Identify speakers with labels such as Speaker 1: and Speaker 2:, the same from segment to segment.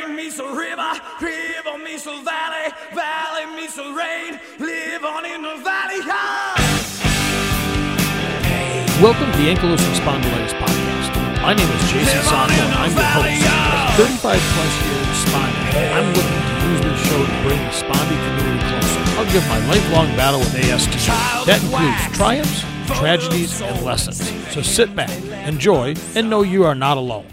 Speaker 1: Rain meets a river, river meets a valley, valley meets a rain. Live on in the valley. Ah!
Speaker 2: Welcome to the Ankylosing Spondylitis Podcast. My name is Jason Santo, and I'm your host. With 35 plus years spine, I'm looking to use this show to bring the Spondy community closer. I'll give my lifelong battle with ASD. That includes triumphs, tragedies, and lessons. So sit back, enjoy, and know you are not alone.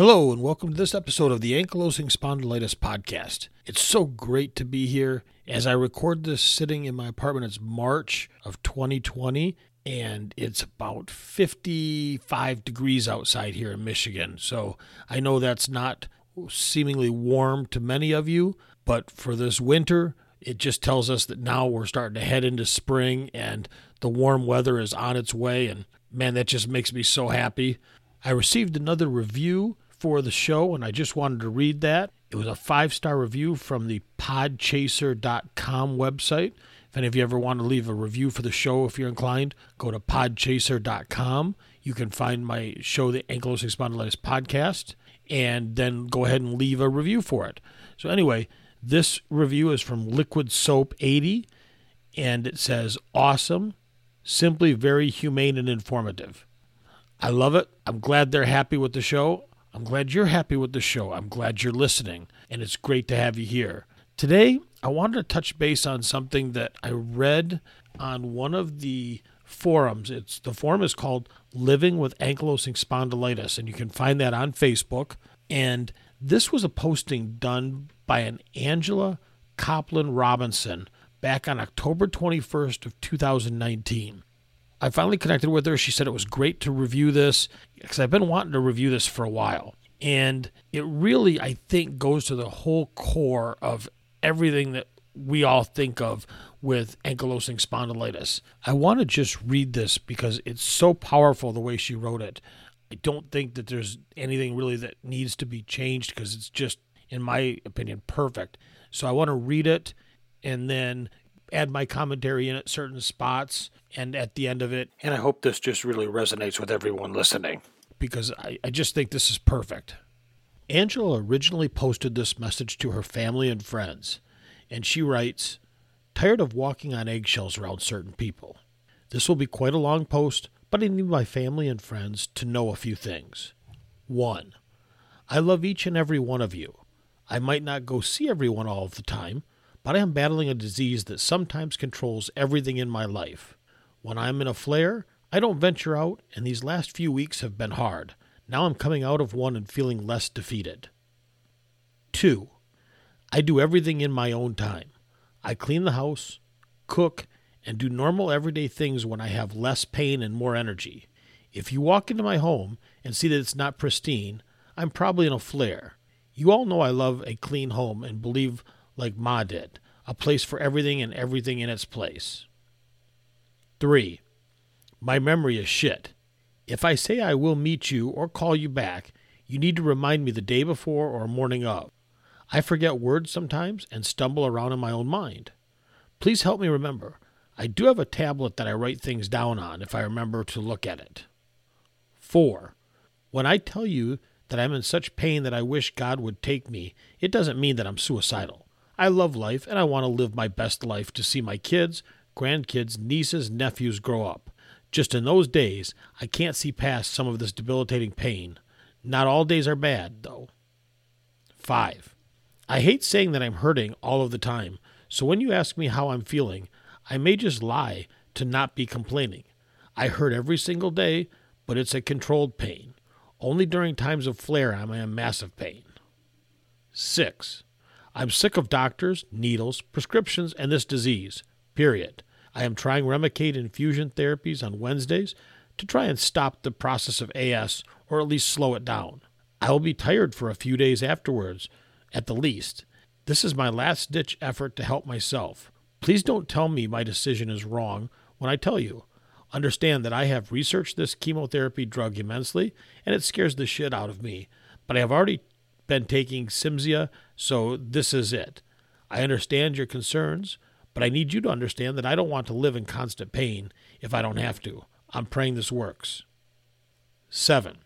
Speaker 2: Hello, and welcome to this episode of the Ankylosing Spondylitis Podcast. It's so great to be here. As I record this sitting in my apartment, it's March of 2020, and it's about 55 degrees outside here in Michigan. So I know that's not seemingly warm to many of you, but for this winter, it just tells us that now we're starting to head into spring and the warm weather is on its way. And man, that just makes me so happy. I received another review for the show, and I just wanted to read that. It was a five star review from the podchaser.com website. If any of you ever want to leave a review for the show, if you're inclined, go to podchaser.com. You can find my show, the Ankylosing Spondylitis Podcast, and then go ahead and leave a review for it. So, anyway, this review is from Liquid Soap 80, and it says, Awesome, simply very humane and informative. I love it. I'm glad they're happy with the show. I'm glad you're happy with the show. I'm glad you're listening, and it's great to have you here. Today, I wanted to touch base on something that I read on one of the forums. It's the forum is called Living with Ankylosing Spondylitis, and you can find that on Facebook. And this was a posting done by an Angela Coplin Robinson back on October 21st of 2019. I finally connected with her. She said it was great to review this because I've been wanting to review this for a while. And it really, I think, goes to the whole core of everything that we all think of with ankylosing spondylitis. I want to just read this because it's so powerful the way she wrote it. I don't think that there's anything really that needs to be changed because it's just, in my opinion, perfect. So I want to read it and then add my commentary in at certain spots and at the end of it. And I hope this just really resonates with everyone listening because I, I just think this is perfect. Angela originally posted this message to her family and friends, and she writes, Tired of walking on eggshells around certain people. This will be quite a long post, but I need my family and friends to know a few things. 1. I love each and every one of you. I might not go see everyone all of the time, but I am battling a disease that sometimes controls everything in my life. When I'm in a flare, I don't venture out, and these last few weeks have been hard. Now I'm coming out of one and feeling less defeated. 2. I do everything in my own time. I clean the house, cook, and do normal everyday things when I have less pain and more energy. If you walk into my home and see that it's not pristine, I'm probably in a flare. You all know I love a clean home and believe, like Ma did, a place for everything and everything in its place. 3. My memory is shit. If I say I will meet you or call you back, you need to remind me the day before or morning of. I forget words sometimes and stumble around in my own mind. Please help me remember. I do have a tablet that I write things down on if I remember to look at it. 4. When I tell you that I'm in such pain that I wish God would take me, it doesn't mean that I'm suicidal. I love life and I want to live my best life to see my kids, grandkids, nieces, nephews grow up. Just in those days, I can't see past some of this debilitating pain. Not all days are bad, though. 5. I hate saying that I'm hurting all of the time, so when you ask me how I'm feeling, I may just lie to not be complaining. I hurt every single day, but it's a controlled pain. Only during times of flare am I in massive pain. 6. I'm sick of doctors, needles, prescriptions, and this disease. Period. I am trying Remicade infusion therapies on Wednesdays to try and stop the process of AS or at least slow it down. I will be tired for a few days afterwards, at the least. This is my last ditch effort to help myself. Please don't tell me my decision is wrong when I tell you. Understand that I have researched this chemotherapy drug immensely and it scares the shit out of me, but I have already been taking Cimzia, so this is it. I understand your concerns, but I need you to understand that I don't want to live in constant pain if I don't have to. I'm praying this works. 7.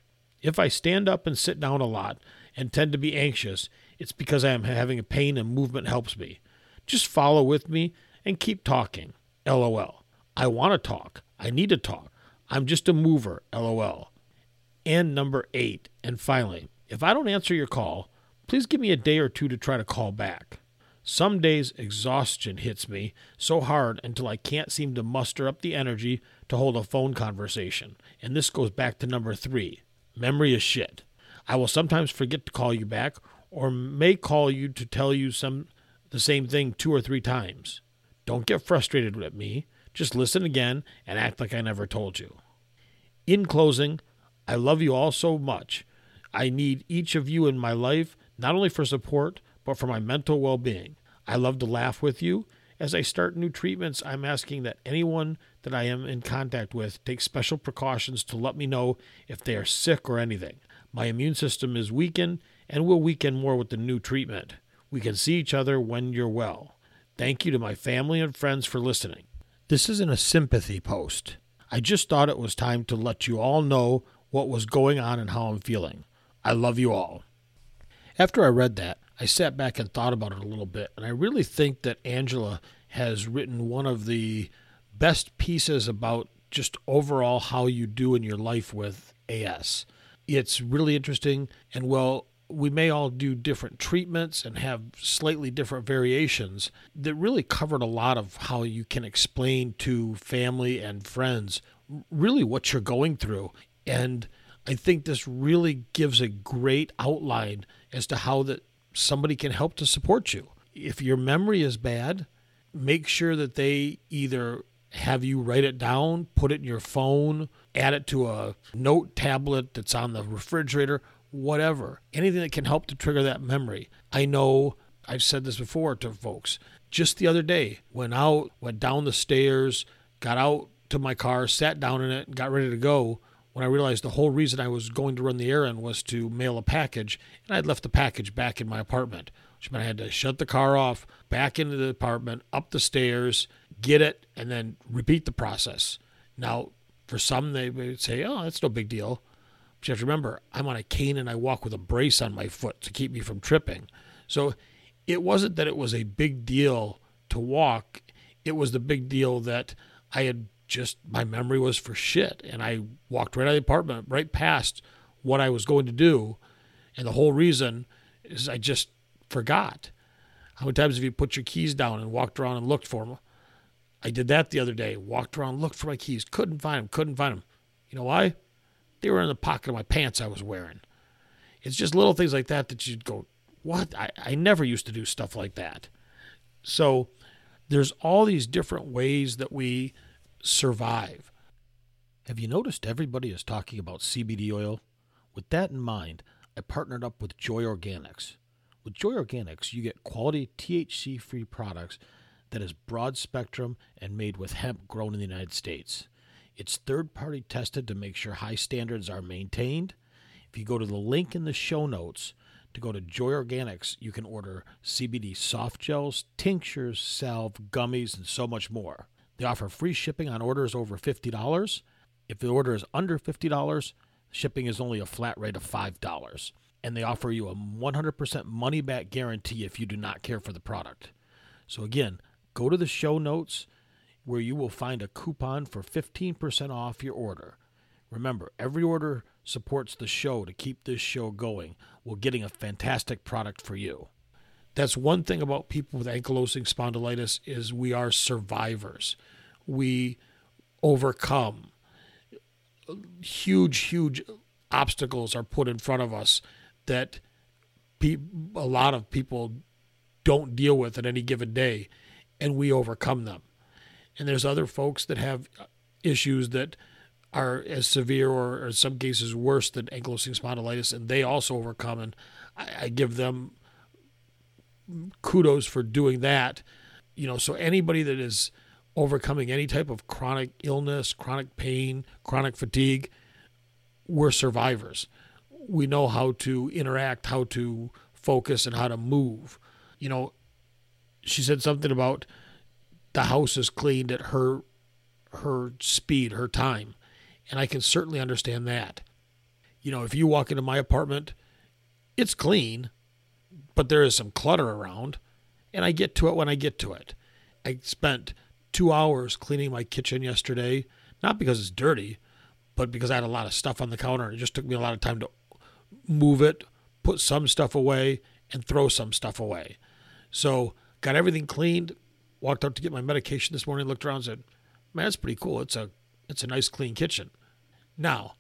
Speaker 2: If I stand up and sit down a lot and tend to be anxious, it's because I am having a pain and movement helps me. Just follow with me and keep talking. LOL. I want to talk. I need to talk. I'm just a mover. LOL. And number eight, and finally, if I don't answer your call, please give me a day or two to try to call back. Some days exhaustion hits me so hard until I can't seem to muster up the energy to hold a phone conversation. And this goes back to number three memory is shit. I will sometimes forget to call you back or may call you to tell you some the same thing two or three times. Don't get frustrated with me. Just listen again and act like I never told you. In closing, I love you all so much. I need each of you in my life, not only for support, but for my mental well being. I love to laugh with you. As I start new treatments, I'm asking that anyone that I am in contact with take special precautions to let me know if they are sick or anything. My immune system is weakened and will weaken more with the new treatment. We can see each other when you're well. Thank you to my family and friends for listening. This isn't a sympathy post. I just thought it was time to let you all know what was going on and how I'm feeling. I love you all. After I read that, I sat back and thought about it a little bit, and I really think that Angela has written one of the best pieces about just overall how you do in your life with AS. It's really interesting, and well, we may all do different treatments and have slightly different variations that really covered a lot of how you can explain to family and friends really what you're going through. And I think this really gives a great outline as to how that somebody can help to support you. If your memory is bad, make sure that they either have you write it down, put it in your phone, add it to a note tablet that's on the refrigerator, whatever. Anything that can help to trigger that memory. I know I've said this before to folks. Just the other day, went out, went down the stairs, got out to my car, sat down in it, got ready to go when I realized the whole reason I was going to run the errand was to mail a package, and I'd left the package back in my apartment, which meant I had to shut the car off, back into the apartment, up the stairs, get it, and then repeat the process. Now, for some, they would say, oh, that's no big deal. But you have to remember, I'm on a cane and I walk with a brace on my foot to keep me from tripping. So it wasn't that it was a big deal to walk, it was the big deal that I had just my memory was for shit. And I walked right out of the apartment, right past what I was going to do. And the whole reason is I just forgot. How many times have you put your keys down and walked around and looked for them? I did that the other day. Walked around, looked for my keys, couldn't find them, couldn't find them. You know why? They were in the pocket of my pants I was wearing. It's just little things like that that you'd go, what? I, I never used to do stuff like that. So there's all these different ways that we survive. Have you noticed everybody is talking about CBD oil? With that in mind, I partnered up with Joy Organics. With Joy Organics, you get quality THC free products that is broad spectrum and made with hemp grown in the United States. It's third party tested to make sure high standards are maintained. If you go to the link in the show notes to go to Joy Organics, you can order CBD soft gels, tinctures, salve, gummies, and so much more. They offer free shipping on orders over $50. If the order is under $50, shipping is only a flat rate of $5. And they offer you a 100% money back guarantee if you do not care for the product. So, again, go to the show notes where you will find a coupon for 15% off your order. Remember, every order supports the show to keep this show going while getting a fantastic product for you. That's one thing about people with ankylosing spondylitis is we are survivors. We overcome huge, huge obstacles are put in front of us that pe- a lot of people don't deal with at any given day, and we overcome them. And there's other folks that have issues that are as severe or, or in some cases worse than ankylosing spondylitis, and they also overcome. And I, I give them kudos for doing that. You know, so anybody that is overcoming any type of chronic illness, chronic pain, chronic fatigue, we're survivors. We know how to interact, how to focus, and how to move. You know, she said something about the house is cleaned at her her speed, her time. And I can certainly understand that. You know, if you walk into my apartment it's clean, but there is some clutter around, and I get to it when I get to it. I spent two hours cleaning my kitchen yesterday, not because it's dirty, but because I had a lot of stuff on the counter and it just took me a lot of time to move it, put some stuff away, and throw some stuff away. So got everything cleaned, walked out to get my medication this morning, looked around and said, Man, that's pretty cool. It's a it's a nice clean kitchen. Now,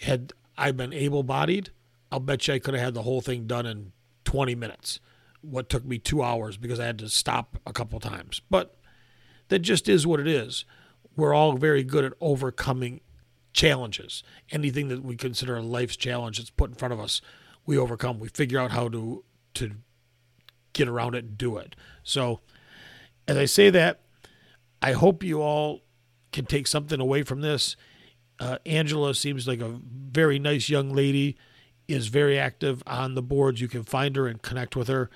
Speaker 2: had I been able bodied, I'll bet you I could have had the whole thing done in 20 minutes. What took me two hours because I had to stop a couple times. But that just is what it is. We're all very good at overcoming challenges. Anything that we consider a life's challenge that's put in front of us, we overcome. We figure out how to to get around it and do it. So, as I say that, I hope you all can take something away from this. Uh, Angela seems like a very nice young lady, is very active on the boards. You can find her and connect with her,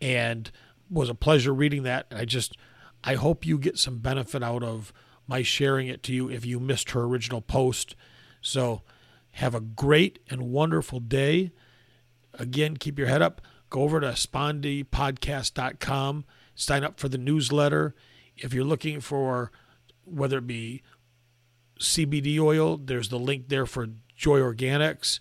Speaker 2: and was a pleasure reading that. I just, I hope you get some benefit out of my sharing it to you if you missed her original post. So, have a great and wonderful day. Again, keep your head up. Go over to spondypodcast.com, sign up for the newsletter. If you're looking for whether it be CBD oil, there's the link there for Joy Organics.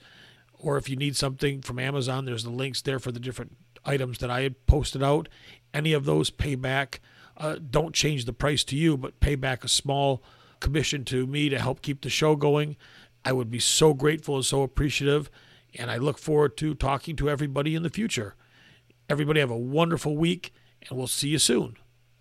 Speaker 2: Or if you need something from Amazon, there's the links there for the different items that I had posted out. Any of those pay back. Uh, don't change the price to you, but pay back a small commission to me to help keep the show going. I would be so grateful and so appreciative. And I look forward to talking to everybody in the future. Everybody have a wonderful week, and we'll see you soon.